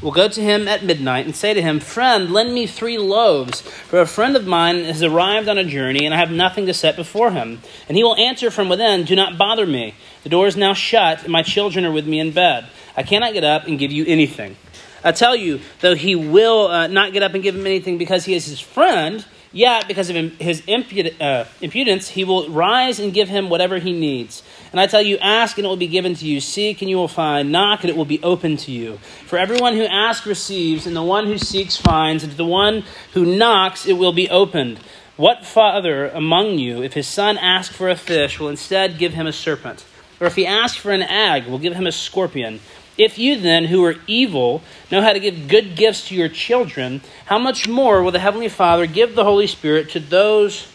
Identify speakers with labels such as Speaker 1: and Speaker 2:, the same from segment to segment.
Speaker 1: will go to him at midnight and say to him, Friend, lend me three loaves, for a friend of mine has arrived on a journey, and I have nothing to set before him. And he will answer from within, Do not bother me. The door is now shut, and my children are with me in bed. I cannot get up and give you anything. I tell you, though he will uh, not get up and give him anything because he is his friend, Yet, because of his uh, impudence, he will rise and give him whatever he needs. And I tell you, ask and it will be given to you. Seek and you will find. Knock and it will be open to you. For everyone who asks receives, and the one who seeks finds, and to the one who knocks it will be opened. What father among you, if his son asks for a fish, will instead give him a serpent? Or if he asks for an egg, will give him a scorpion? If you then, who are evil, know how to give good gifts to your children, how much more will the Heavenly Father give the Holy Spirit to those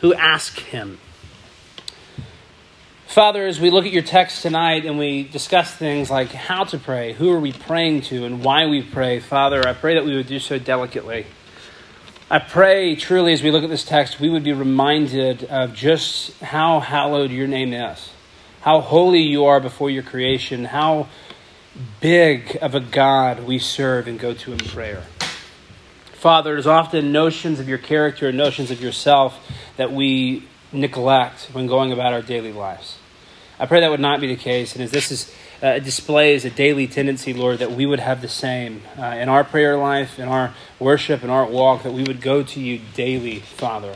Speaker 1: who ask Him? Father, as we look at your text tonight and we discuss things like how to pray, who are we praying to, and why we pray, Father, I pray that we would do so delicately. I pray truly as we look at this text, we would be reminded of just how hallowed your name is, how holy you are before your creation, how big of a God we serve and go to in prayer. Father, there's often notions of your character and notions of yourself that we neglect when going about our daily lives. I pray that would not be the case, and as this is uh, displays a daily tendency, Lord, that we would have the same uh, in our prayer life, in our worship, in our walk, that we would go to you daily, Father,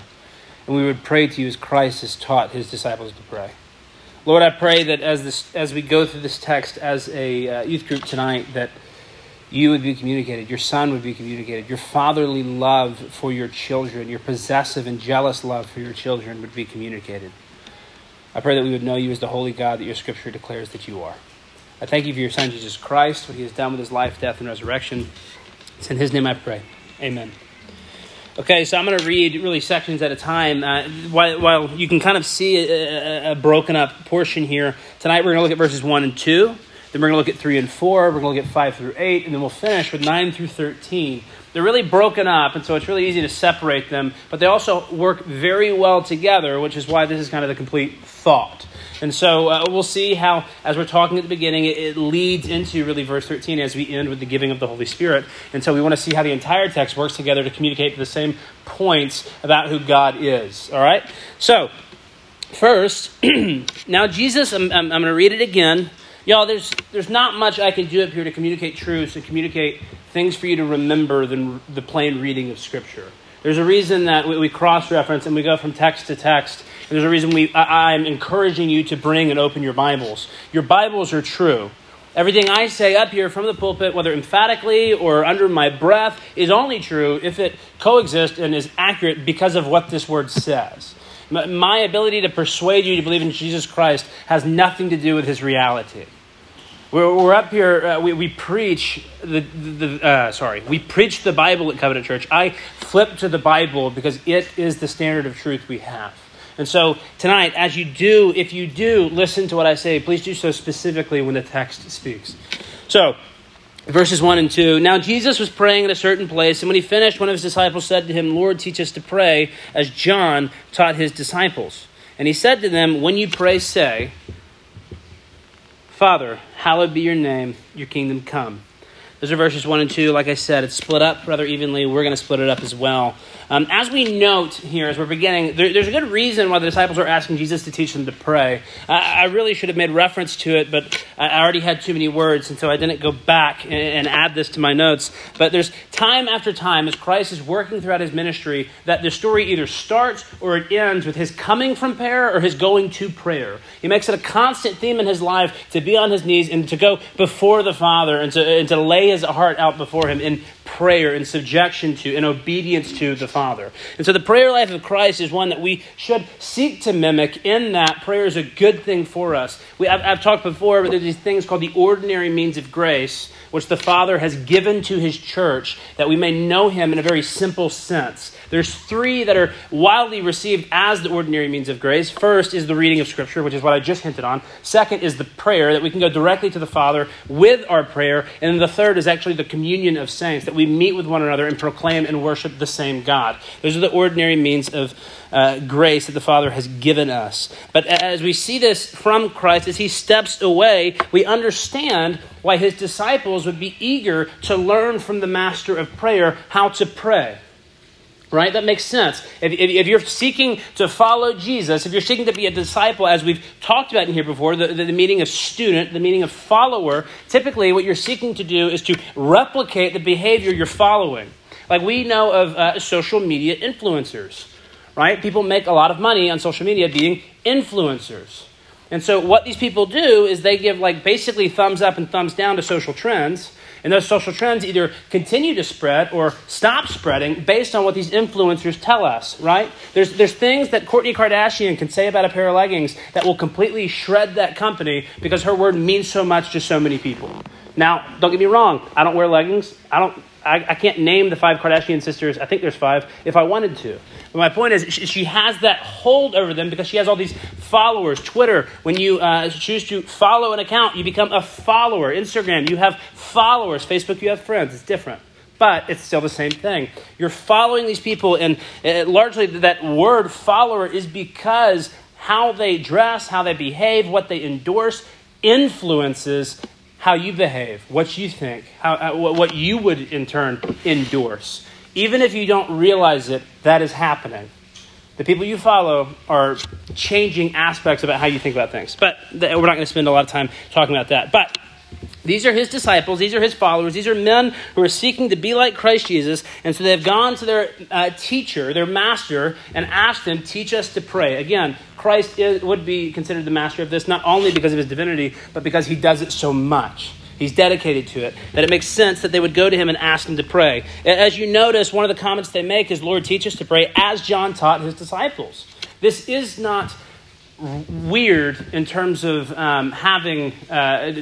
Speaker 1: and we would pray to you as Christ has taught his disciples to pray. Lord, I pray that as this as we go through this text as a uh, youth group tonight, that you would be communicated, your son would be communicated, your fatherly love for your children, your possessive and jealous love for your children would be communicated. I pray that we would know you as the holy God that your scripture declares that you are. I thank you for your son Jesus Christ, what he has done with his life, death, and resurrection. It's in his name I pray. Amen. Okay, so I'm going to read really sections at a time. Uh, while, while, you can kind of see a, a, a, broken up portion here, tonight we're going to look at verses 1 and 2. Then we're going to look at 3 and 4. We're going to look at 5 through 8. And then we'll finish with 9 through 13. They're really broken up, and so it's really easy to separate them, but they also work very well together, which is why this is kind of the complete thought. And so uh, we'll see how, as we're talking at the beginning, it, it, leads into really verse 13 as we end with the giving of the Holy Spirit. And so we want to see how the entire text works together to communicate the same points about who God is. All right? So, first, now Jesus, I'm, I'm, I'm going to read it again. Y'all, there's, there's not much I can do up here to communicate truths and communicate things for you to remember than the plain reading of Scripture. There's a reason that we, we cross reference and we go from text to text. There's a reason we, I, I'm encouraging you to bring and open your Bibles. Your Bibles are true. Everything I say up here from the pulpit, whether emphatically or under my breath, is only true if it coexists and is accurate because of what this word says. My ability to persuade you to believe in Jesus Christ has nothing to do with his reality. We're, we're up here, uh, we, we preach the, the uh, sorry, we preach the Bible at Covenant Church. I flip to the Bible because it is the standard of truth we have. And so tonight, as you do, if you do listen to what I say, please do so specifically when the text speaks. So, verses 1 and 2. Now Jesus was praying at a certain place, and when he finished, one of his disciples said to him, Lord, teach us to pray, as John taught his disciples. And he said to them, When you pray, say, Father, hallowed be your name, your kingdom come. Those are verses 1 and 2. Like I said, it's split up rather evenly. We're going to split it up as well. Um, as we note here, as we're beginning, there, there's a good reason why the disciples are asking Jesus to teach them to pray. I, I really should have made reference to it, but I already had too many words, and so I didn't go back and, and add this to my notes. But there's time after time as Christ is working throughout his ministry that the story either starts or it ends with his coming from prayer or his going to prayer. He makes it a constant theme in his life to be on his knees and to go before the Father and to, and to lay his heart out before him in prayer, in subjection to, in obedience to the Father. And so the prayer life of Christ is one that we should seek to mimic, in that prayer is a good thing for us. We, I've, I've talked before, but these things called the ordinary means of grace, which the Father has given to his church, that we may know him in a very simple sense. There's three that are widely received as the ordinary means of grace. First is the reading of Scripture, which is what I just hinted on. Second is the prayer, that we can go directly to the Father with our prayer. And then the third is actually the communion of saints, that we meet with one another and proclaim and worship the same God. Those are the ordinary means of uh, grace that the Father has given us. But as we see this from Christ, as he steps away, we understand why his disciples would be eager to learn from the master of prayer how to pray. Right? That makes sense. If, if, if, you're seeking to follow Jesus, if you're seeking to be a disciple, as we've talked about in here before, the, the, the meaning of student, the meaning of follower, typically what you're seeking to do is to replicate the behavior you're following. Like we know of uh, social media influencers, right? People make a lot of money on social media being influencers. And so what these people do is they give like basically thumbs up and thumbs down to social trends and those social trends either continue to spread or stop spreading based on what these influencers tell us, right? There's, there's things that Kourtney Kardashian can say about a pair of leggings that will completely shred that company because her word means so much to so many people. Now, don't get me wrong, I don't wear leggings. I don't I, I, can't name the five Kardashian sisters. I think there's five if I wanted to. But my point is, she, has that hold over them because she has all these followers. Twitter, when you uh, choose to follow an account, you become a follower. Instagram, you have followers. Facebook, you have friends. It's different. But it's still the same thing. You're following these people, and uh, largely that word follower is because how they dress, how they behave, what they endorse influences how you behave, what you think, how, uh, what you would in turn endorse. Even if you don't realize it, that is happening. The people you follow are changing aspects about how you think about things. But we're not going to spend a lot of time talking about that. But these are his disciples, these are his followers, these are men who are seeking to be like Christ Jesus. And so they've gone to their uh, teacher, their master, and asked him, Teach us to pray. Again, Christ is, would be considered the master of this, not only because of his divinity, but because he does it so much. He's dedicated to it. That it makes sense that they would go to him and ask him to pray. As you notice, one of the comments they make is, Lord, teach us to pray as John taught his disciples. This is not weird in terms of um, having uh,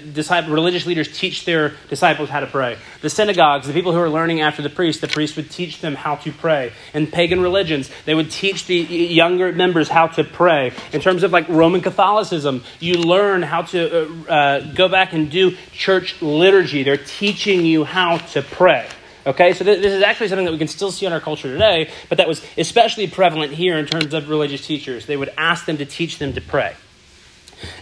Speaker 1: religious leaders teach their disciples how to pray. The synagogues, the people who are learning after the priest, the priest would teach them how to pray. In pagan religions, they would teach the younger members how to pray. In terms of like Roman Catholicism, you learn how to uh, uh, go back and do church liturgy. They're teaching you how to pray. Okay, so this is actually something that we can still see in our culture today, but that was especially prevalent here in terms of religious teachers. They would ask them to teach them to pray.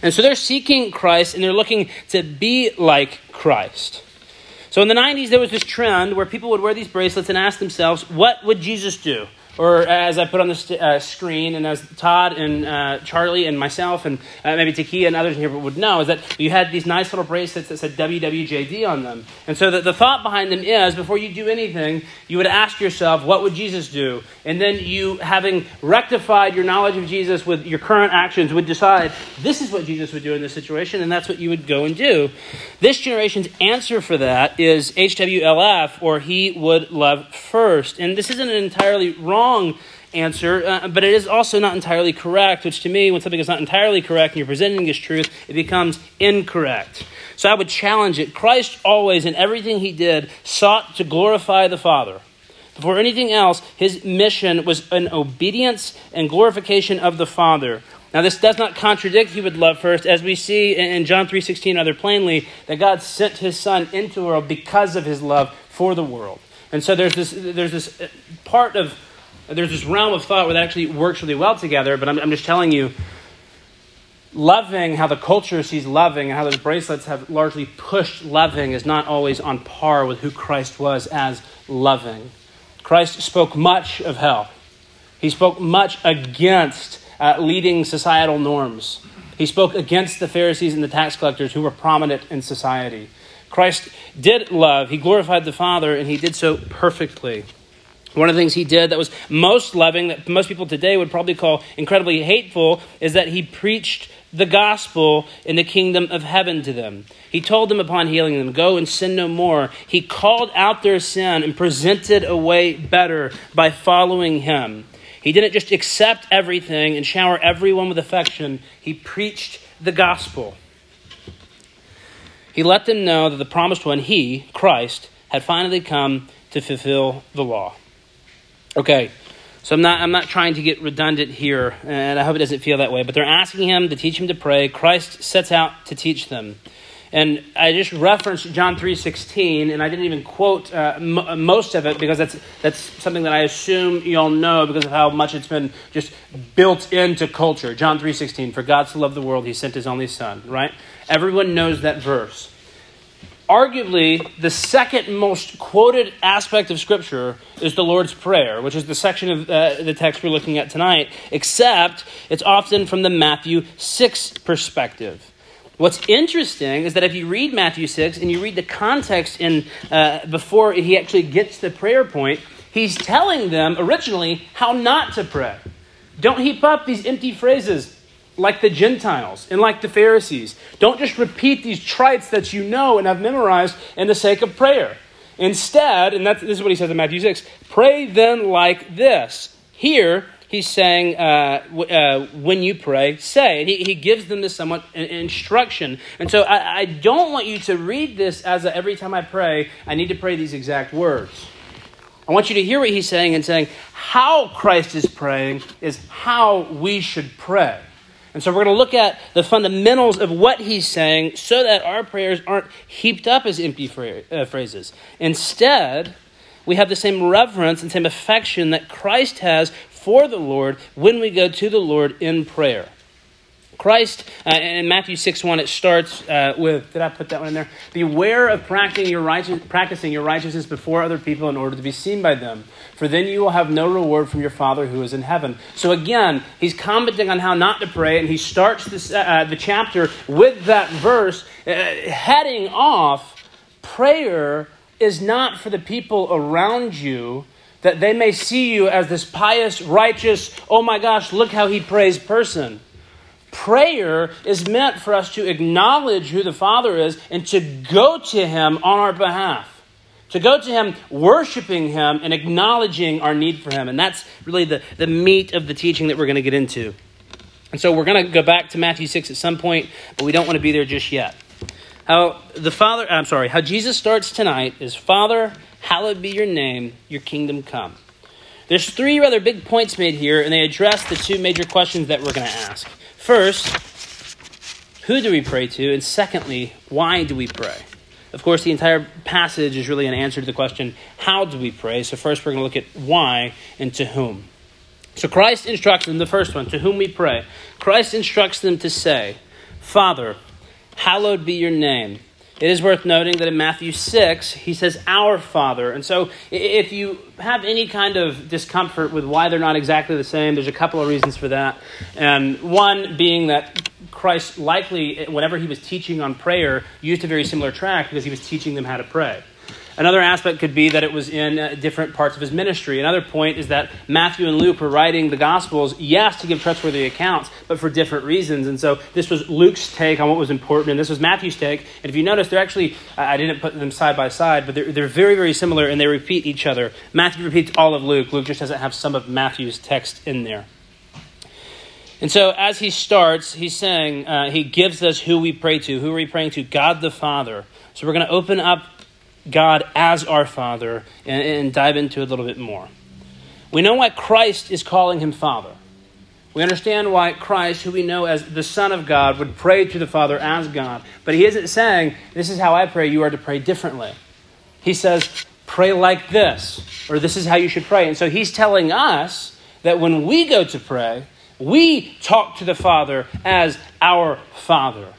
Speaker 1: And so they're seeking Christ and they're looking to be like Christ. So in the 90s, there was this trend where people would wear these bracelets and ask themselves, what would Jesus do? Or as I put on the st- uh, screen, and as Todd and uh, Charlie and myself and uh, maybe Takia and others in here would know, is that you had these nice little bracelets that said WWJD on them. And so the, the thought behind them is before you do anything, you would ask yourself, what would Jesus do? And then you, having rectified your knowledge of Jesus with your current actions, would decide, this is what Jesus would do in this situation, and that's what you would go and do. This generation's answer for that is HWLF, or He Would Love First. And this isn't entirely wrong wrong answer, uh, but it is also not entirely correct, which to me, when something is not entirely correct and you're presenting as truth, it becomes incorrect. So I would challenge it. Christ always, in everything he did, sought to glorify the Father. Before anything else, his mission was an obedience and glorification of the Father. Now, this does not contradict he would love first, as we see in John 3.16 rather plainly, that God sent his Son into the world because of his love for the world. And so there's this, there's this part of there's this realm of thought where that actually works really well together, but I'm, I'm just telling you, loving, how the culture sees loving, and how those bracelets have largely pushed loving is not always on par with who Christ was as loving. Christ spoke much of hell. He spoke much against uh, leading societal norms. He spoke against the Pharisees and the tax collectors who were prominent in society. Christ did love, he glorified the Father, and he did so perfectly. One of the things he did that was most loving, that most people today would probably call incredibly hateful, is that he preached the gospel in the kingdom of heaven to them. He told them upon healing them, Go and sin no more. He called out their sin and presented a way better by following him. He didn't just accept everything and shower everyone with affection, he preached the gospel. He let them know that the promised one, he, Christ, had finally come to fulfill the law. Okay, so I'm not, I'm not trying to get redundant here, and I hope it doesn't feel that way, but they're asking him to teach him to pray. Christ sets out to teach them. And I just referenced John 3.16, and I didn't even quote uh, m- most of it because that's, that's something that I assume you all know because of how much it's been just built into culture. John 3.16, for God so loved the world, he sent his only son, right? Everyone knows that verse. Arguably, the second most quoted aspect of Scripture is the Lord's Prayer, which is the section of uh, the text we're looking at tonight, except it's often from the Matthew 6 perspective. What's interesting is that if you read Matthew 6 and you read the context in, uh, before he actually gets the prayer point, he's telling them originally how not to pray. Don't heap up these empty phrases like the Gentiles and like the Pharisees. Don't just repeat these trites that you know and have memorized in the sake of prayer. Instead, and that's, this is what he says in Matthew 6 pray then like this. Here, he's saying, uh, uh, when you pray, say. He, he gives them this somewhat instruction. And so I, I don't want you to read this as a, every time I pray, I need to pray these exact words. I want you to hear what he's saying and saying how Christ is praying is how we should pray. And so we're going to look at the fundamentals of what he's saying so that our prayers aren't heaped up as empty uh, phrases. Instead, we have the same reverence and same affection that Christ has for the Lord when we go to the Lord in prayer. Christ, uh, in Matthew 6 1, it starts uh, with, did I put that one in there? Beware of practicing your, righteous, practicing your righteousness before other people in order to be seen by them, for then you will have no reward from your Father who is in heaven. So again, he's commenting on how not to pray, and he starts this, uh, uh the chapter with that verse, uh, heading off prayer is not for the people around you that they may see you as this pious, righteous, oh my gosh, look how he prays person. Prayer is meant for us to acknowledge who the Father is and to go to him on our behalf. To go to him, worshiping him, and acknowledging our need for him. And that's really the, the meat of the teaching that we're going to get into. And so we're going to go back to Matthew 6 at some point, but we don't want to be there just yet. How the Father, I'm sorry, how Jesus starts tonight is Father, hallowed be your name, your kingdom come. There's three rather big points made here, and they address the two major questions that we're going to ask. First, who do we pray to? And secondly, why do we pray? Of course, the entire passage is really an answer to the question, how do we pray? So, first, we're going to look at why and to whom. So, Christ instructs them, the first one, to whom we pray. Christ instructs them to say, Father, hallowed be your name. It is worth noting that in Matthew 6, he says, Our Father. And so, if you have any kind of discomfort with why they're not exactly the same, there's a couple of reasons for that. And one being that Christ likely, whenever he was teaching on prayer, used a very similar track because he was teaching them how to pray. Another aspect could be that it was in uh, different parts of his ministry. Another point is that Matthew and Luke were writing the Gospels, yes, to give trustworthy accounts, but for different reasons. And so this was Luke's take on what was important, and this was Matthew's take. And if you notice, they're actually, I didn't put them side by side, but they're, they're very, very similar, and they repeat each other. Matthew repeats all of Luke. Luke just doesn't have some of Matthew's text in there. And so, as he starts, he's saying, uh, he gives us who we pray to. Who are we praying to? God the Father. So, we're going to open up God as our Father and, and dive into it a little bit more. We know why Christ is calling him Father. We understand why Christ, who we know as the Son of God, would pray to the Father as God. But he isn't saying, This is how I pray, you are to pray differently. He says, Pray like this, or this is how you should pray. And so he's telling us that when we go to pray, we talk to the Father as our Father.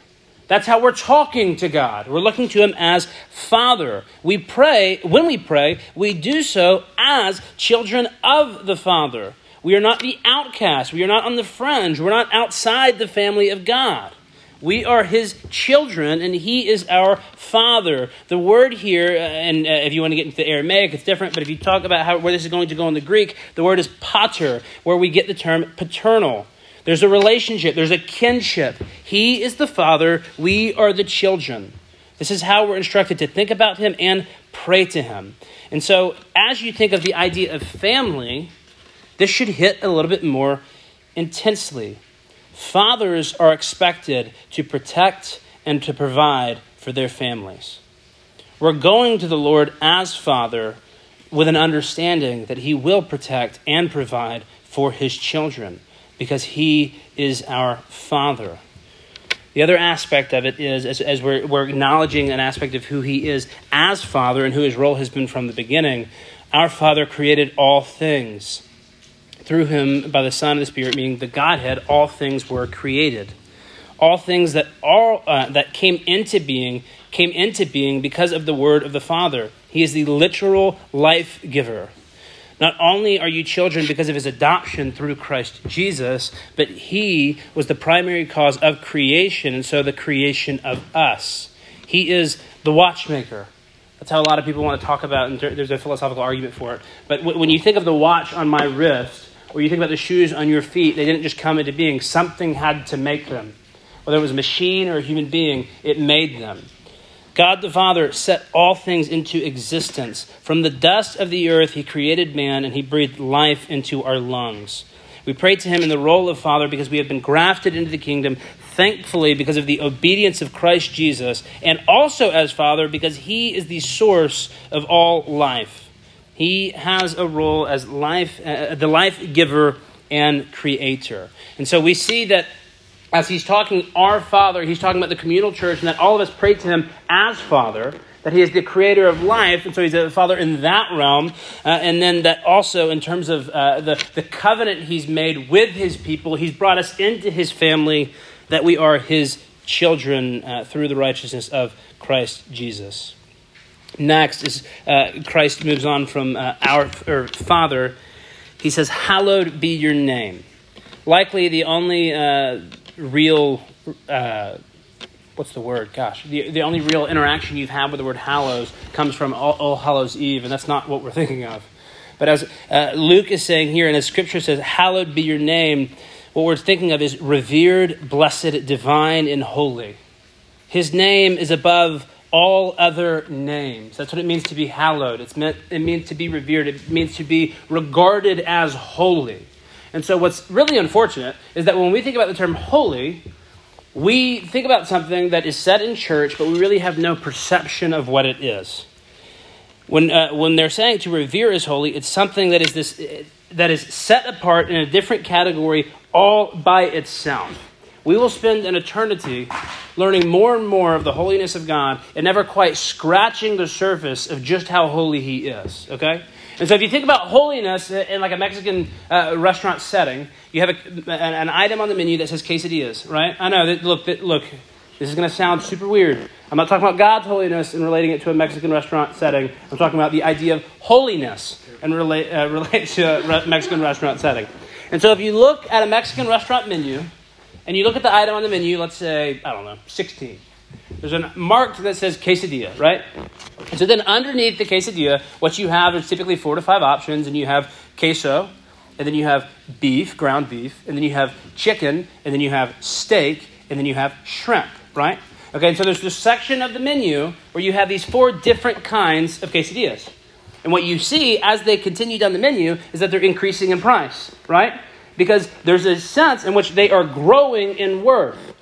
Speaker 1: That's how we're talking to God. We're looking to Him as Father. We pray, when we pray, we do so as children of the Father. We are not the outcast. We are not on the fringe. We're not outside the family of God. We are His children, and He is our Father. The word here, uh, and uh, if you want to get into the Aramaic, it's different, but if you talk about how, where this is going to go in the Greek, the word is pater, where we get the term paternal. There's a relationship, there's a kinship. He is the Father, we are the children. This is how we're instructed to think about Him and pray to Him. And so, as you think of the idea of family, this should hit a little bit more intensely. Fathers are expected to protect and to provide for their families. We're going to the Lord as Father with an understanding that He will protect and provide for His children because He is our Father. The other aspect of it is, as, as we're, we're acknowledging an aspect of who He is as Father and who His role has been from the beginning, our Father created all things. Through Him, by the Son and the Spirit, meaning the Godhead, all things were created. All things that, all, uh, that came into being came into being because of the Word of the Father. He is the literal life giver. Not only are you children because of his adoption through Christ Jesus, but he was the primary cause of creation, and so the creation of us. He is the watchmaker. That's how a lot of people want to talk about, and there's a philosophical argument for it. But when you think of the watch on my wrist, or you think about the shoes on your feet, they didn't just come into being. Something had to make them. Whether it was a machine or a human being, it made them. God the Father set all things into existence. From the dust of the earth, He created man and He breathed life into our lungs. We pray to Him in the role of Father because we have been grafted into the kingdom, thankfully, because of the obedience of Christ Jesus, and also as Father because He is the source of all life. He has a role as life, uh, the life giver and creator. And so we see that as he's talking our Father, he's talking about the communal church, and that all of us pray to him as Father, that he is the creator of life, and so he's a Father in that realm. Uh, and then that also, in terms of uh, the, the covenant he's made with his people, he's brought us into his family, that we are his children uh, through the righteousness of Christ Jesus. Next is uh, Christ moves on from uh, our or Father. He says, Hallowed be your name. Likely the only uh, real uh, what's the word? Gosh, the, the only real interaction you've had with the word hallows comes from All, All Hallows Eve, and that's not what we're thinking of. But as uh, Luke is saying here, and as Scripture says, "Hallowed be your name," what we're thinking of is revered, blessed, divine, and holy. His name is above all other names. That's what it means to be hallowed. It's meant, it means to be revered. It means to be regarded as holy. And so, what's really unfortunate is that when we think about the term holy, we think about something that is said in church, but we really have no perception of what it is. When, uh, when they're saying to revere as holy, it's something that is, this, that is set apart in a different category all by itself. We will spend an eternity learning more and more of the holiness of God and never quite scratching the surface of just how holy He is, okay? And so, if you think about holiness in like a Mexican uh, restaurant setting, you have a, an, item on the menu that says quesadillas, right? I know. That, look, that, look. This is going to sound super weird. I'm not talking about God's holiness and relating it to a Mexican restaurant setting. I'm talking about the idea of holiness and relate uh, relate to a Mexican restaurant setting. And so, if you look at a Mexican restaurant menu, and you look at the item on the menu, let's say I don't know, 16 there's a mark that says quesadilla, right? And so then underneath the quesadilla, what you have is typically four to five options, and you have queso, and then you have beef, ground beef, and then you have chicken, and then you have steak, and then you have shrimp, right? Okay, and so there's this section of the menu where you have these four different kinds of quesadillas. And what you see as they continue down the menu is that they're increasing in price, right? Because there's a sense in which they are growing in worth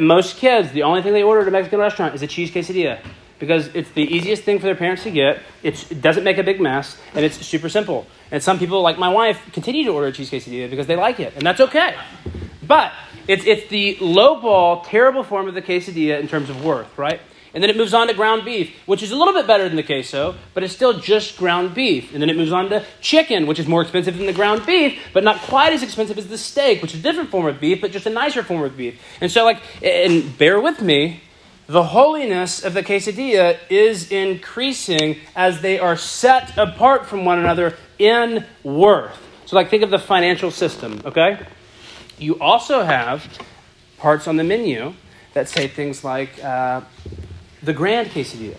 Speaker 1: most kids, the only thing they order at a Mexican restaurant is a cheese quesadilla because it's the easiest thing for their parents to get. It's, it doesn't make a big mess, and it's super simple. And some people, like my wife, continue to order a cheese quesadilla because they like it, and that's okay. But it's, it's the low-ball, terrible form of the quesadilla in terms of worth, right? And then it moves on to ground beef, which is a little bit better than the queso, but it's still just ground beef. And then it moves on to chicken, which is more expensive than the ground beef, but not quite as expensive as the steak, which is a different form of beef, but just a nicer form of beef. And so, like, and bear with me, the holiness of the quesadilla is increasing as they are set apart from one another in worth. So, like, think of the financial system, okay? You also have parts on the menu that say things like, uh, the Grand Quesadilla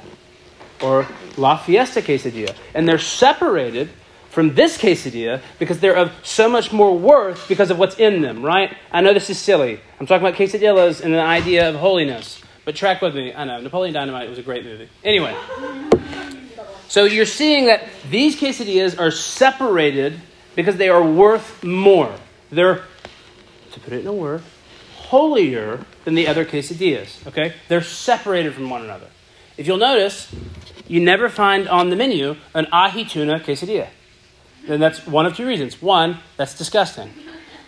Speaker 1: or La Fiesta Quesadilla. And they're separated from this quesadilla because they're of so much more worth because of what's in them, right? I know this is silly. I'm talking about quesadillas and the idea of holiness. But track with me. I know. Napoleon Dynamite was a great movie. Anyway. So you're seeing that these quesadillas are separated because they are worth more. They're, to put it in a word, holier than the other quesadillas. Okay? They're separated from one another. If you'll notice, you never find on the menu an ahi tuna quesadilla. And that's one of two reasons. One, that's disgusting.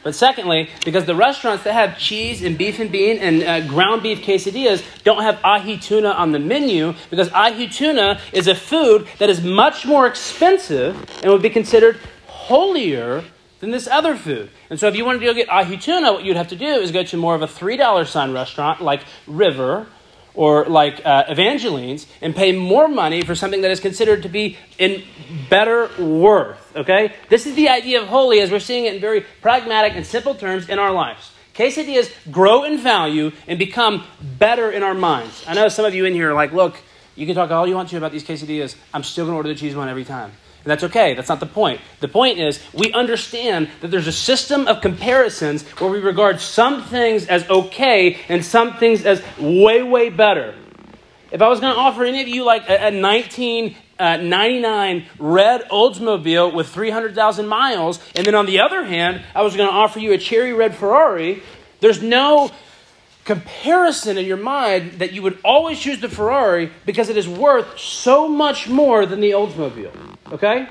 Speaker 1: But secondly, because the restaurants that have cheese and beef and bean and uh, ground beef quesadillas don't have ahi tuna on the menu because ahi tuna is a food that is much more expensive and would be considered holier than this other food. And so if you wanted to go get ahi tuna, what you'd have to do is go to more of a $3 sign restaurant like River or like uh, Evangeline's and pay more money for something that is considered to be in better worth. Okay? This is the idea of holy as we're seeing it in very pragmatic and simple terms in our lives. Quesadillas grow in value and become better in our minds. I know some of you in here are like, look, you can talk all you want to about these quesadillas. I'm still going to order the cheese one every time. And that's okay. That's not the point. The point is we understand that there's a system of comparisons where we regard some things as okay and some things as way, way better. If I was going to offer any of you like a, a 1999 uh, red Oldsmobile with 300,000 miles, and then on the other hand, I was going to offer you a cherry red Ferrari, there's no comparison in your mind that you would always choose the Ferrari because it is worth so much more than the Oldsmobile. Okay?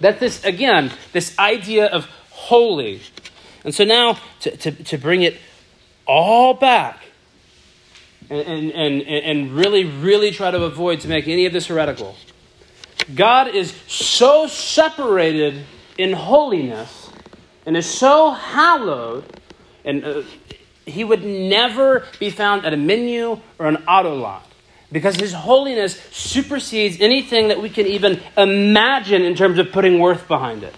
Speaker 1: That's this, again, this idea of holy. And so now, to, to, to bring it all back and, and, and, and really, really try to avoid to make any of this heretical. God is so separated in holiness and is so hallowed and uh, he would never be found at a menu or an auto lot because his holiness supersedes anything that we can even imagine in terms of putting worth behind it.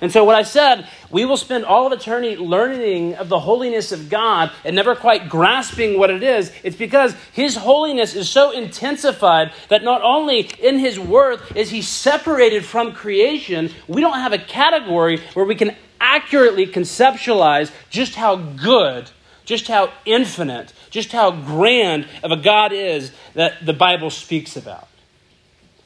Speaker 1: And so, what I said, we will spend all of eternity learning of the holiness of God and never quite grasping what it is. It's because His holiness is so intensified that not only in His worth is He separated from creation, we don't have a category where we can accurately conceptualize just how good just how infinite, just how grand of a God is that the Bible speaks about.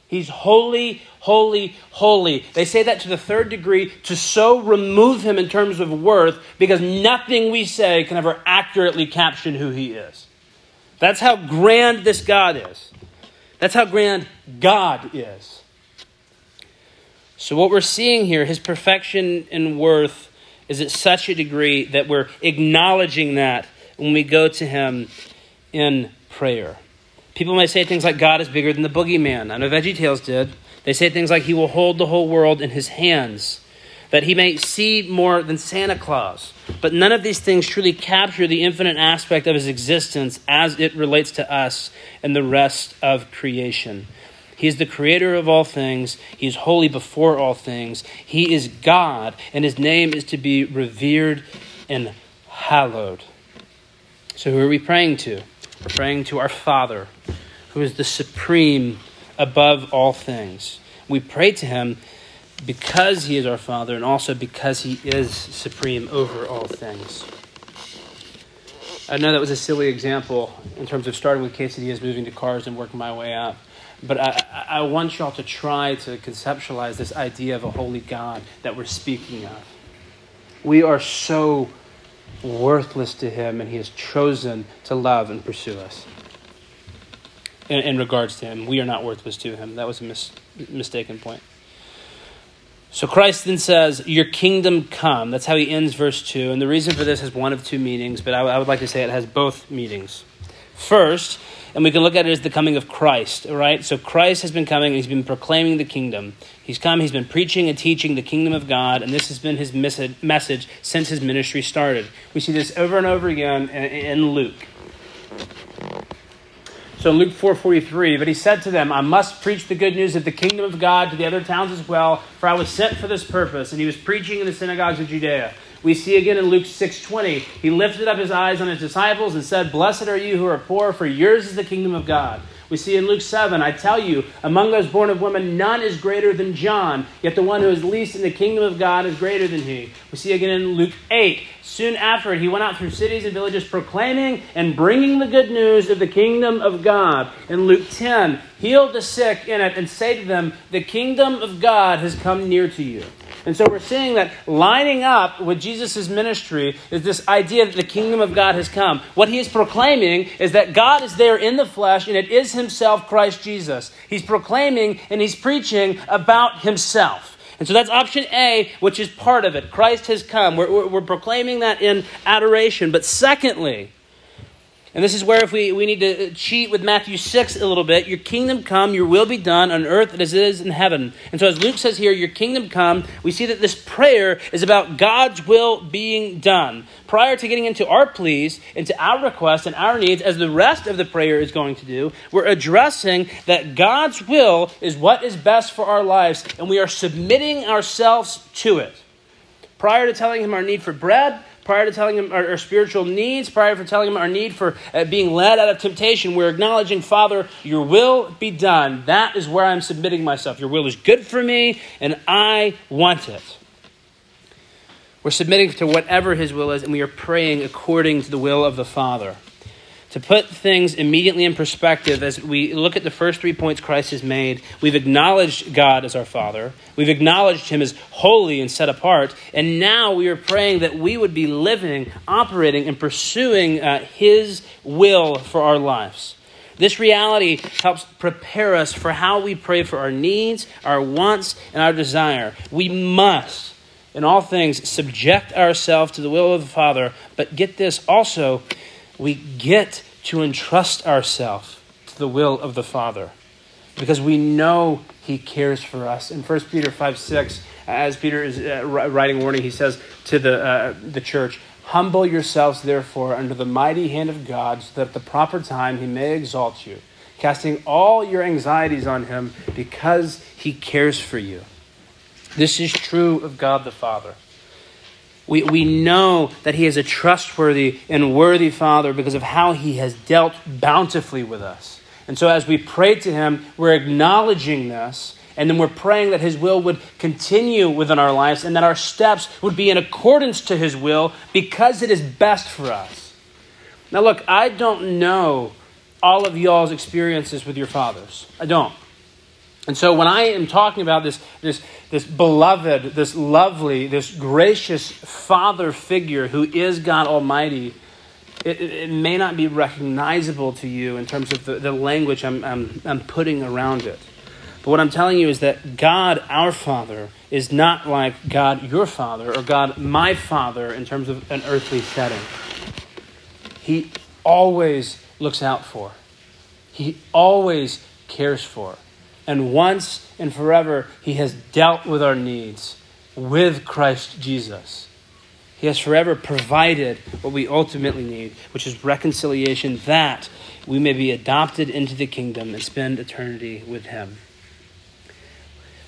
Speaker 1: He's holy, holy, holy. They say that to the third degree to so remove him in terms of worth because nothing we say can ever accurately caption who he is. That's how grand this God is. That's how grand God is. So, what we're seeing here, his perfection and worth is at such a degree that we're acknowledging that when we go to Him in prayer. People may say things like, God is bigger than the boogeyman. I know VeggieTales did. They say things like, He will hold the whole world in His hands, that He may see more than Santa Claus. But none of these things truly capture the infinite aspect of His existence as it relates to us and the rest of creation. He is the creator of all things. He is holy before all things. He is God, and his name is to be revered and hallowed. So, who are we praying to? We're praying to our Father, who is the supreme above all things. We pray to him because he is our Father and also because he is supreme over all things. I know that was a silly example in terms of starting with quesadillas, moving to cars, and working my way up. But I, I want y'all to try to conceptualize this idea of a holy God that we're speaking of. We are so worthless to Him, and He has chosen to love and pursue us. In, in regards to Him, we are not worthless to Him. That was a mis- mistaken point. So Christ then says, Your kingdom come. That's how he ends verse 2. And the reason for this has one of two meanings, but I, would like to say it has both meanings. First, and we can look at it as the coming of Christ, right? So Christ has been coming, he's been proclaiming the kingdom. He's come, he's been preaching and teaching the kingdom of God, and this has been his message since his ministry started. We see this over and over again in Luke. So Luke 4:43, but he said to them, I must preach the good news of the kingdom of God to the other towns as well, for I was sent for this purpose. And he was preaching in the synagogues of Judea. We see again in Luke 6:20, he lifted up his eyes on his disciples and said, "Blessed are you who are poor, for yours is the kingdom of God." We see in Luke 7, I tell you, among those born of women, none is greater than John, yet the one who is least in the kingdom of God is greater than he. We see again in Luke 8, soon after he went out through cities and villages proclaiming and bringing the good news of the kingdom of God. In Luke 10, heal the sick in it and say to them, The kingdom of God has come near to you. And so we're seeing that lining up with Jesus' ministry is this idea that the kingdom of God has come. What he is proclaiming is that God is there in the flesh and it is himself, Christ Jesus. He's proclaiming and he's preaching about himself. And so that's option A, which is part of it. Christ has come. We're, we're, we're proclaiming that in adoration. But secondly, and this is where if we, we need to cheat with Matthew 6 a little bit, your kingdom come, your will be done on earth as it is in heaven. And so as Luke says here, your kingdom come, we see that this prayer is about God's will being done. Prior to getting into our pleas, into our requests and our needs, as the rest of the prayer is going to do, we're addressing that God's will is what is best for our lives, and we are submitting ourselves to it. Prior to telling him our need for bread, prior to telling him our, our spiritual needs, prior to telling him our need for uh, being led out of temptation, we're acknowledging, Father, your will be done. That is where I'm submitting myself. Your will is good for me, and I want it. We're submitting to whatever his will is, and we are praying according to the will of the Father to put things immediately in perspective as we look at the first three points Christ has made, we've acknowledged God as our Father. We've acknowledged Him as holy and set apart. And now we are praying that we would be living, operating, and pursuing uh, His will for our lives. This reality helps prepare us for how we pray for our needs, our wants, and our desire. We must, in all things, subject ourselves to the will of the Father, but get this also we get to entrust ourselves to the will of the Father because we know He cares for us. In 1 Peter 5 6, as Peter is uh, writing warning, he says to the, uh, the church, Humble yourselves, therefore, under the mighty hand of God, so that at the proper time He may exalt you, casting all your anxieties on Him because He cares for you. This is true of God the Father. We, we know that He is a trustworthy and worthy Father because of how He has dealt bountifully with us. And so, as we pray to Him, we're acknowledging this, and then we're praying that His will would continue within our lives and that our steps would be in accordance to His will because it is best for us. Now, look, I don't know all of y'all's experiences with your fathers. I don't. And so when I am talking about this, this, this beloved, this lovely, this gracious father figure who is God Almighty, it, it, may not be recognizable to you in terms of the, the language I'm, I'm, I'm putting around it. But what I'm telling you is that God, our Father, is not like God, your Father, or God, my Father, in terms of an earthly setting. He always looks out for, He always cares for. And once and forever, He has dealt with our needs with Christ Jesus. He has forever provided what we ultimately need, which is reconciliation, that we may be adopted into the kingdom and spend eternity with Him.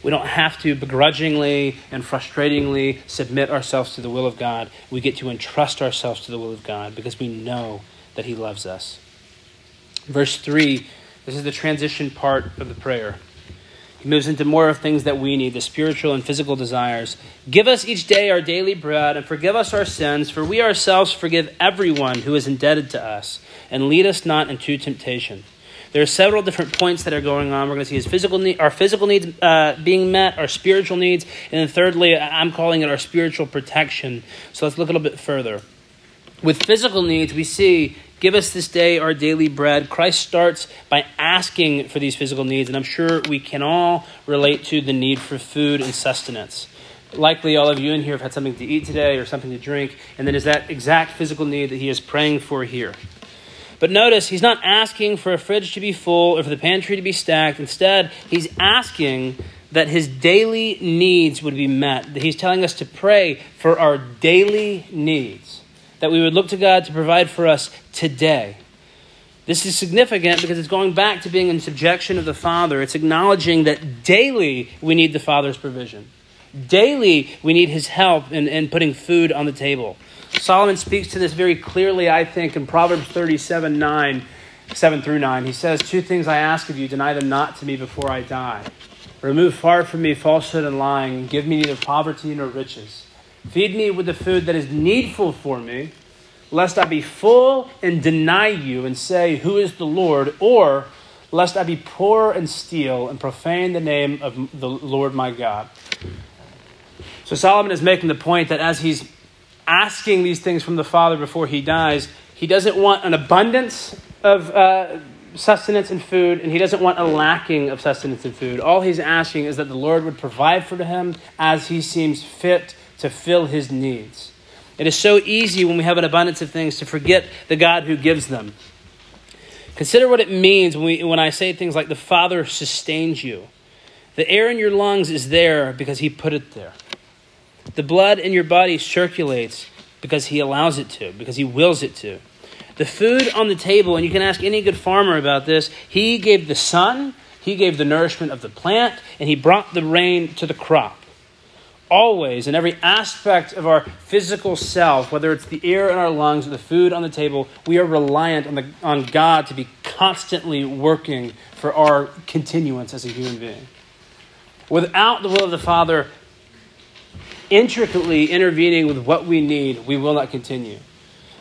Speaker 1: We don't have to begrudgingly and frustratingly submit ourselves to the will of God. We get to entrust ourselves to the will of God because we know that He loves us. Verse 3 this is the transition part of the prayer. He moves into more of things that we need, the spiritual and physical desires. Give us each day our daily bread, and forgive us our sins, for we ourselves forgive everyone who is indebted to us, and lead us not into temptation. There are several different points that are going on. We're going to see his physical need, our physical needs uh, being met, our spiritual needs, and then thirdly, I'm calling it our spiritual protection. So let's look a little bit further. With physical needs, we see Give us this day our daily bread. Christ starts by asking for these physical needs, and I'm sure we can all relate to the need for food and sustenance. Likely, all of you in here have had something to eat today or something to drink, and then is that exact physical need that he is praying for here. But notice, he's not asking for a fridge to be full or for the pantry to be stacked. Instead, he's asking that his daily needs would be met. He's telling us to pray for our daily needs that we would look to God to provide for us today. This is significant because it's going back to being in subjection of the Father. It's acknowledging that daily we need the Father's provision. Daily we need his help in, in putting food on the table. Solomon speaks to this very clearly, I think, in Proverbs 37 9, 7 through 9. He says, Two things I ask of you, deny them not to me before I die. Remove far from me falsehood and lying, give me neither poverty nor riches. Feed me with the food that is needful for me, lest I be full and deny you and say, Who is the Lord? Or lest I be poor and steal and profane the name of the Lord my God. So Solomon is making the point that as he's asking these things from the Father before he dies, he doesn't want an abundance of uh, sustenance and food, and he doesn't want a lacking of sustenance and food. All he's asking is that the Lord would provide for him as he seems fit to fill his needs. It is so easy when we have an abundance of things to forget the God who gives them. Consider what it means when, we, when I say things like the Father sustains you. The air in your lungs is there because He put it there. The blood in your body circulates because He allows it to, because He wills it to. The food on the table, and you can ask any good farmer about this, He gave the sun, He gave the nourishment of the plant, and He brought the rain to the crop always, in every aspect of our physical self, whether it's the air in our lungs or the food on the table, we are reliant on, the, on God to be constantly working for our continuance as a human being. Without the will of the Father intricately intervening with what we need, we will not continue.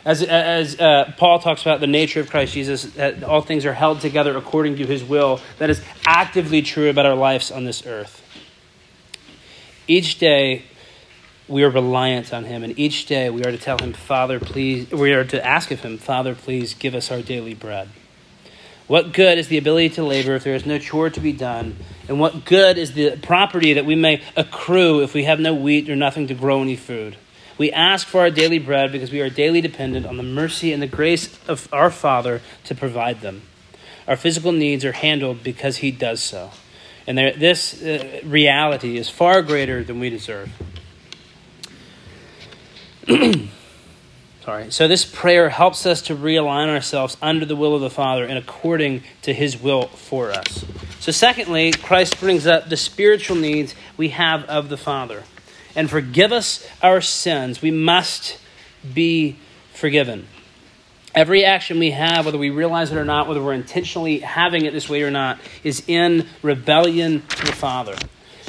Speaker 1: As, as uh, Paul talks about the nature of Christ Jesus, that all things are held together according to his will, that is actively true about our lives on this earth. Each day, we are reliant on him, and each day we are to tell him, Father, please, we are to ask of him, Father, please give us our daily bread. What good is the ability to labor if there is no chore to be done? And what good is the property that we may accrue if we have no wheat or nothing to grow any food? We ask for our daily bread because we are daily dependent on the mercy and the grace of our Father to provide them. Our physical needs are handled because He does so. And there, this uh, reality is far greater than we deserve. Sorry. So, this prayer helps us to realign ourselves under the will of the Father and according to his will for us. So, secondly, Christ brings up the spiritual needs we have of the Father. And forgive us our sins. We must be forgiven. Every action we have, whether we realize it or not, whether we're intentionally having it this way or not, is in rebellion to the Father.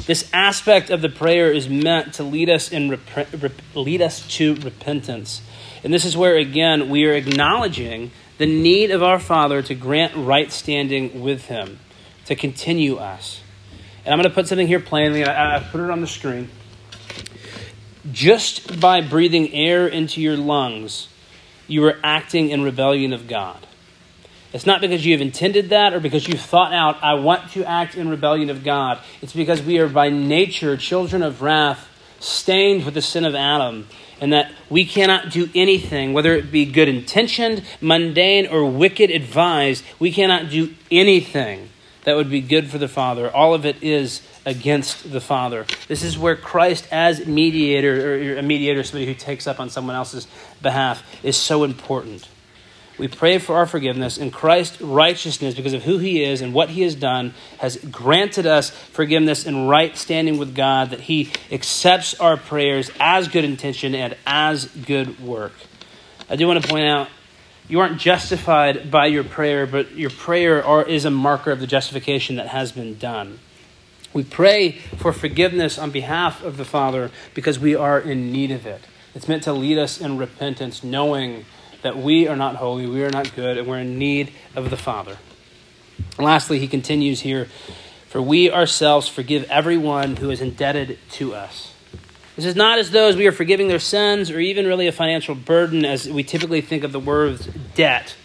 Speaker 1: This aspect of the prayer is meant to lead us in rep- rep- lead us to repentance. And this is where again we are acknowledging the need of our Father to grant right standing with him, to continue us. And I'm going to put something here plainly. I, I've put it on the screen. Just by breathing air into your lungs, you are acting in rebellion of God. It's not because you have intended that or because you thought out, I want to act in rebellion of God. It's because we are by nature children of wrath, stained with the sin of Adam, and that we cannot do anything, whether it be good intentioned, mundane, or wicked advised, we cannot do anything that would be good for the Father. All of it is against the Father. This is where Christ, as mediator, or a mediator, somebody who takes up on someone else's behalf, is so important. We pray for our forgiveness, and Christ's righteousness, because of who he is and what he has done, has granted us forgiveness and right standing with God, that he accepts our prayers as good intention and as good work. I do want to point out you aren't justified by your prayer, but your prayer are, is a marker of the justification that has been done. We pray for forgiveness on behalf of the Father because we are in need of it. It's meant to lead us in repentance, knowing that we are not holy, we are not good, and we're in need of the Father. And lastly, he continues here For we ourselves forgive everyone who is indebted to us. This is not as though as we are forgiving their sins or even really a financial burden as we typically think of the word debt.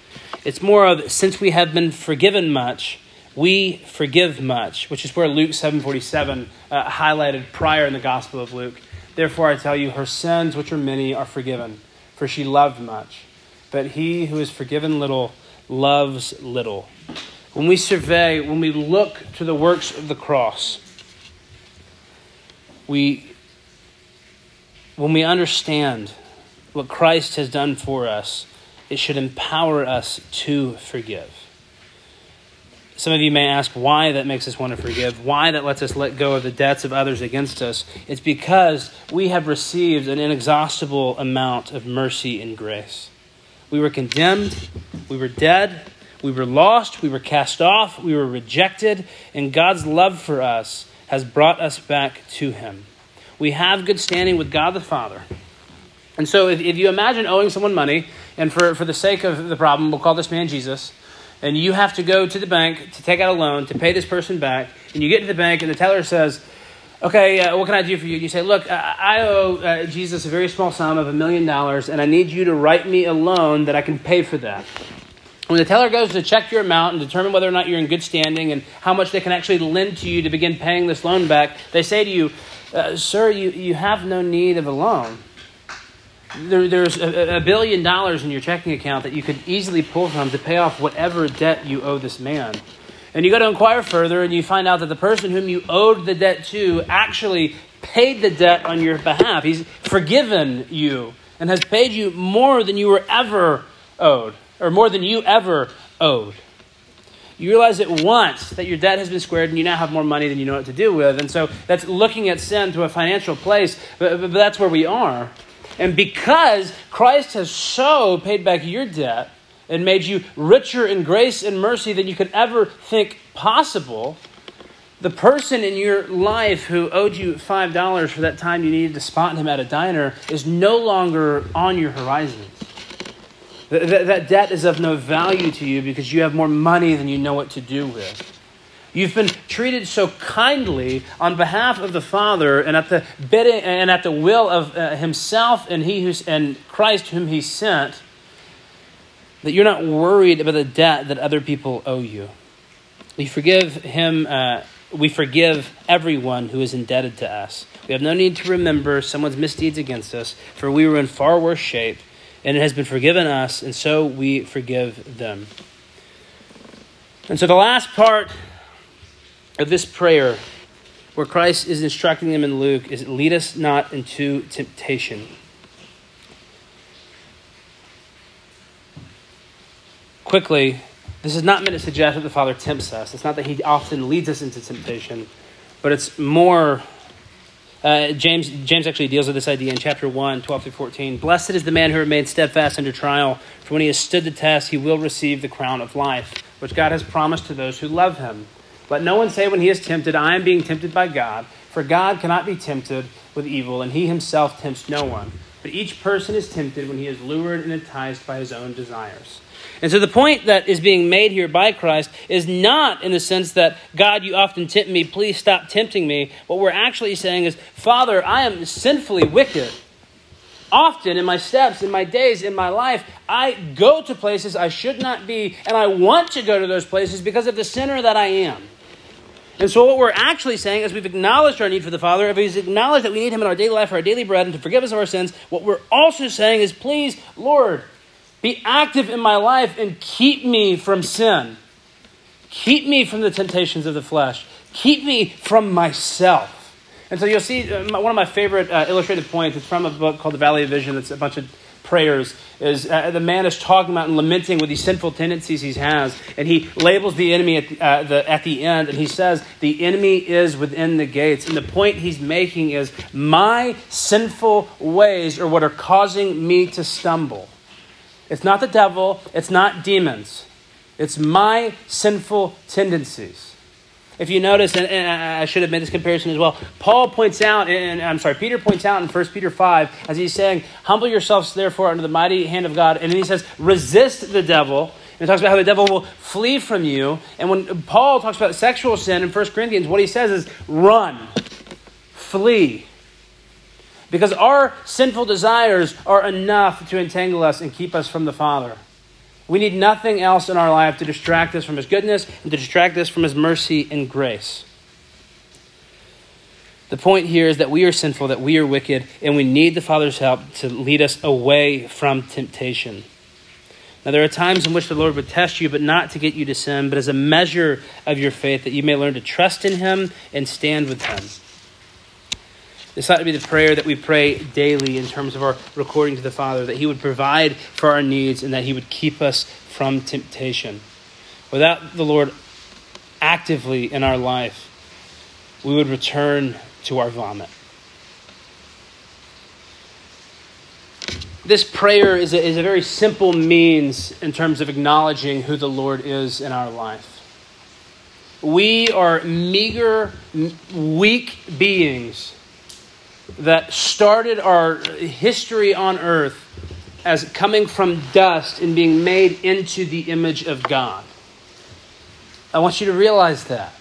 Speaker 1: It's more of since we have been forgiven much, we forgive much, which is where Luke 7:47 uh, highlighted prior in the Gospel of Luke. Therefore I tell you her sins which are many are forgiven, for she loved much. But he who is forgiven little loves little. When we survey, when we look to the works of the cross, we when we understand what Christ has done for us, it should empower us to forgive. Some of you may ask why that makes us want to forgive, why that lets us let go of the debts of others against us. It's because we have received an inexhaustible amount of mercy and grace. We were condemned, we were dead, we were lost, we were cast off, we were rejected, and God's love for us has brought us back to Him we have good standing with God the Father. And so if, if you imagine owing someone money, and for, for the sake of the problem, we'll call this man Jesus, and you have to go to the bank to take out a loan to pay this person back, and you get to the bank, and the teller says, okay, uh, what can I do for you? You say, look, I owe uh, Jesus a very small sum of a million dollars, and I need you to write me a loan that I can pay for that. When the teller goes to check your amount and determine whether or not you're in good standing and how much they can actually lend to you to begin paying this loan back, they say to you, uh, Sir, you, you have no need of a loan. There, there's a, a billion dollars in your checking account that you could easily pull from to pay off whatever debt you owe this man. And you go to inquire further, and you find out that the person whom you owed the debt to actually paid the debt on your behalf. He's forgiven you and has paid you more than you were ever owed, or more than you ever owed. You realize at once that your debt has been squared and you now have more money than you know what to do with. And so that's looking at sin to a financial place, but, but that's where we are. And because Christ has so paid back your debt, and made you richer in grace and mercy than you could ever think possible, the person in your life who owed you $5 for that time you needed to spot him at a diner is no longer on your horizons. That, that debt is of no value to you because you have more money than you know what to do with. You've been treated so kindly on behalf of the Father and at the bidding and at the will of uh, Himself and He who's and Christ whom He sent that you're not worried about the debt that other people owe you. We forgive him. Uh, we forgive everyone who is indebted to us. We have no need to remember someone's misdeeds against us, for we were in far worse shape, and it has been forgiven us, and so we forgive them. And so the last part of this prayer, where Christ is instructing them in Luke, is lead us not into temptation. quickly, this is not meant to suggest that the Father tempts us. It's not that He often leads us into temptation, but it's more. Uh, James, James actually deals with this idea in chapter 1, 12 through 14. Blessed is the man who remains steadfast under trial, for when he has stood the test, he will receive the crown of life, which God has promised to those who love him. Let no one say when he is tempted, I am being tempted by God, for God cannot be tempted with evil, and he himself tempts no one. But each person is tempted when he is lured and enticed by his own desires. And so the point that is being made here by Christ is not in the sense that, God, you often tempt me, please stop tempting me. What we're actually saying is, Father, I am sinfully wicked. Often in my steps, in my days, in my life, I go to places I should not be, and I want to go to those places because of the sinner that I am. And so, what we're actually saying is we've acknowledged our need for the Father, if we've acknowledged that we need Him in our daily life for our daily bread and to forgive us of our sins, what we're also saying is, please, Lord, be active in my life and keep me from sin. Keep me from the temptations of the flesh. Keep me from myself. And so you'll see uh, one of my favorite uh, illustrated points. It's from a book called The Valley of Vision. It's a bunch of prayers. Is uh, the man is talking about and lamenting with these sinful tendencies he has, and he labels the enemy at uh, the, at the end, and he says the enemy is within the gates. And the point he's making is my sinful ways are what are causing me to stumble. It's not the devil, it's not demons. It's my sinful tendencies. If you notice, and, I should have made this comparison as well, Paul points out, and I'm sorry, Peter points out in 1 Peter 5, as he's saying, Humble yourselves therefore under the mighty hand of God. And then he says, Resist the devil. And he talks about how the devil will flee from you. And when Paul talks about sexual sin in 1 Corinthians, what he says is, Run, flee. Because our sinful desires are enough to entangle us and keep us from the Father. We need nothing else in our life to distract us from His goodness and to distract us from His mercy and grace. The point here is that we are sinful, that we are wicked, and we need the Father's help to lead us away from temptation. Now, there are times in which the Lord would test you, but not to get you to sin, but as a measure of your faith, that you may learn to trust in Him and stand with Him. This ought to be the prayer that we pray daily in terms of our recording to the Father, that He would provide for our needs and that He would keep us from temptation. Without the Lord actively in our life, we would return to our vomit. This prayer is a, is a very simple means in terms of acknowledging who the Lord is in our life. We are meager, weak beings that started our history on earth as coming from dust and being made into the image of God. I want you to realize that.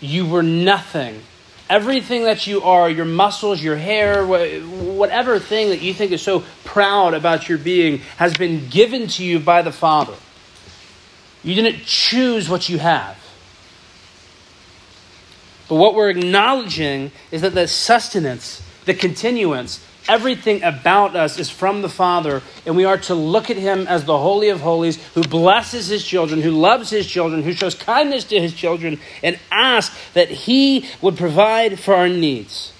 Speaker 1: You were nothing Everything that you are, your muscles, your hair, whatever thing that you think is so proud about your being, has been given to you by the Father. You didn't choose what you have. But what we're acknowledging is that the sustenance, the continuance, everything about us is from the Father, and we are to look at Him as the Holy of Holies, who blesses His children, who loves His children, who shows kindness to His children, and ask that He would provide for our needs.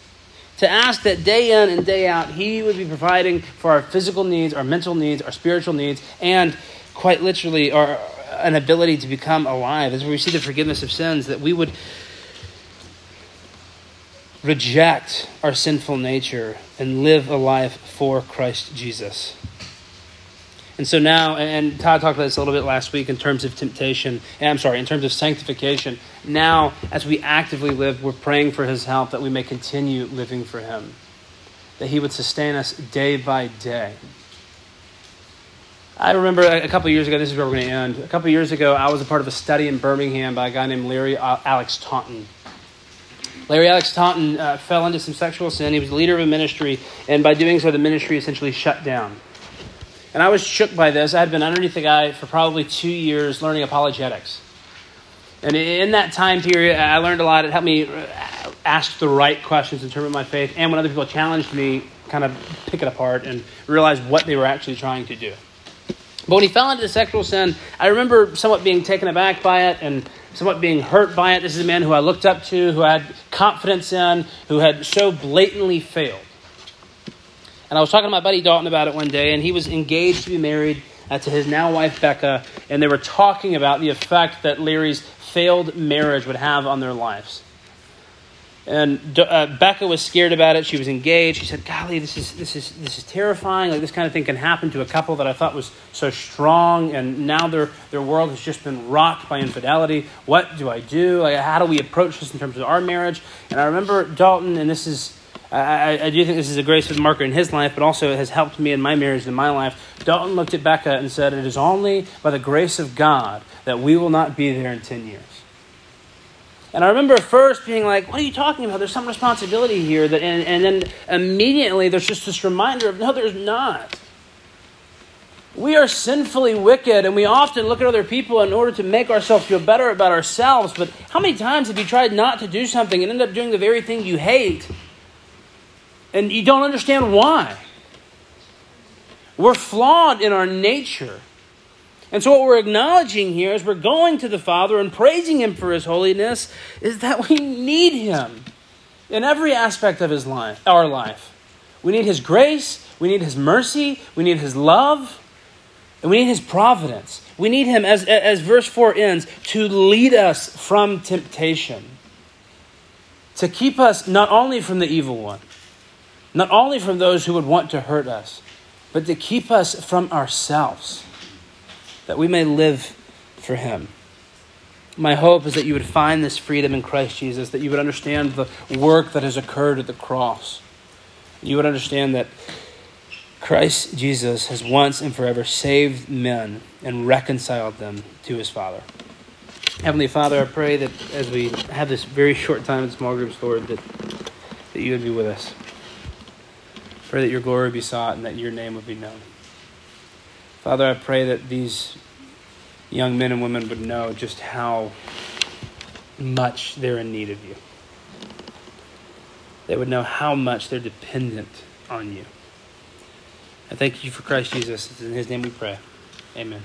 Speaker 1: To ask that day in and day out, He would be providing for our physical needs, our mental needs, our spiritual needs, and quite literally, our an ability to become alive. As we see the forgiveness of sins, that we would reject our sinful nature and live a life for Christ Jesus. And so now, and Todd talked about this a little bit last week in terms of temptation, I'm sorry, in terms of sanctification. Now, as we actively live, we're praying for his help that we may continue living for him, that he would sustain us day by day. I remember a couple years ago, this is where we're going to end. A couple years ago, I was a part of a study in Birmingham by a guy named Larry uh, Alex Taunton. Larry Alex Taunton uh, fell into some sexual sin. He was the leader of a ministry, and by doing so, the ministry essentially shut down. And I was shook by this. I had been underneath the guy for probably two years learning apologetics. And in that time period, I learned a lot. It helped me uh, ask the right questions in terms of my faith. And when other people challenged me, kind of pick it apart and realize what they were actually trying to do. But when he fell into sexual sin, I remember somewhat being taken aback by it and somewhat being hurt by it. This is a man who I looked up to, who I had confidence in, who had so blatantly failed. And I was talking to my buddy Dalton about it one day, and he was engaged to be married uh, to his now wife Becca, and they were talking about the effect that Larry's failed marriage would have on their lives. And uh, Becca was scared about it. She was engaged. She said, "Golly, this is this is this is terrifying. Like this kind of thing can happen to a couple that I thought was so strong, and now their their world has just been rocked by infidelity. What do I do? Like, how do we approach this in terms of our marriage?" And I remember Dalton, and this is I, I, do think this is a grace marker in his life, but also it has helped me in my marriage in my life. Dalton looked at Becca and said, It is only by the grace of God that we will not be there in 10 years. And I remember first being like, what are you talking about? There's some responsibility here. That, and, and then immediately there's just this reminder of, no, there's not. We are sinfully wicked, and we often look at other people in order to make ourselves feel better about ourselves. But how many times have you tried not to do something and end up doing the very thing you hate? And you don't understand why. We're flawed in our nature. And so, what we're acknowledging here as we're going to the Father and praising Him for His holiness is that we need Him in every aspect of His life, our life. We need His grace, we need His mercy, we need His love, and we need His providence. We need Him, as, as verse 4 ends, to lead us from temptation, to keep us not only from the evil one, not only from those who would want to hurt us, but to keep us from ourselves that we may live for Him. My hope is that you would find this freedom in Christ Jesus, that you would understand the work that has occurred at the cross. You would understand that Christ Jesus has once and forever saved men and reconciled them to his Father. Heavenly Father, I pray that as we have this very short time in small groups, Lord, that, that you would be with us. Pray that your glory be sought and that your name would be known. Father, I pray that these young men and women would know just how much they're in need of you. They would know how much they're dependent on you. I thank you for Christ Jesus. It's in his name we pray. Amen.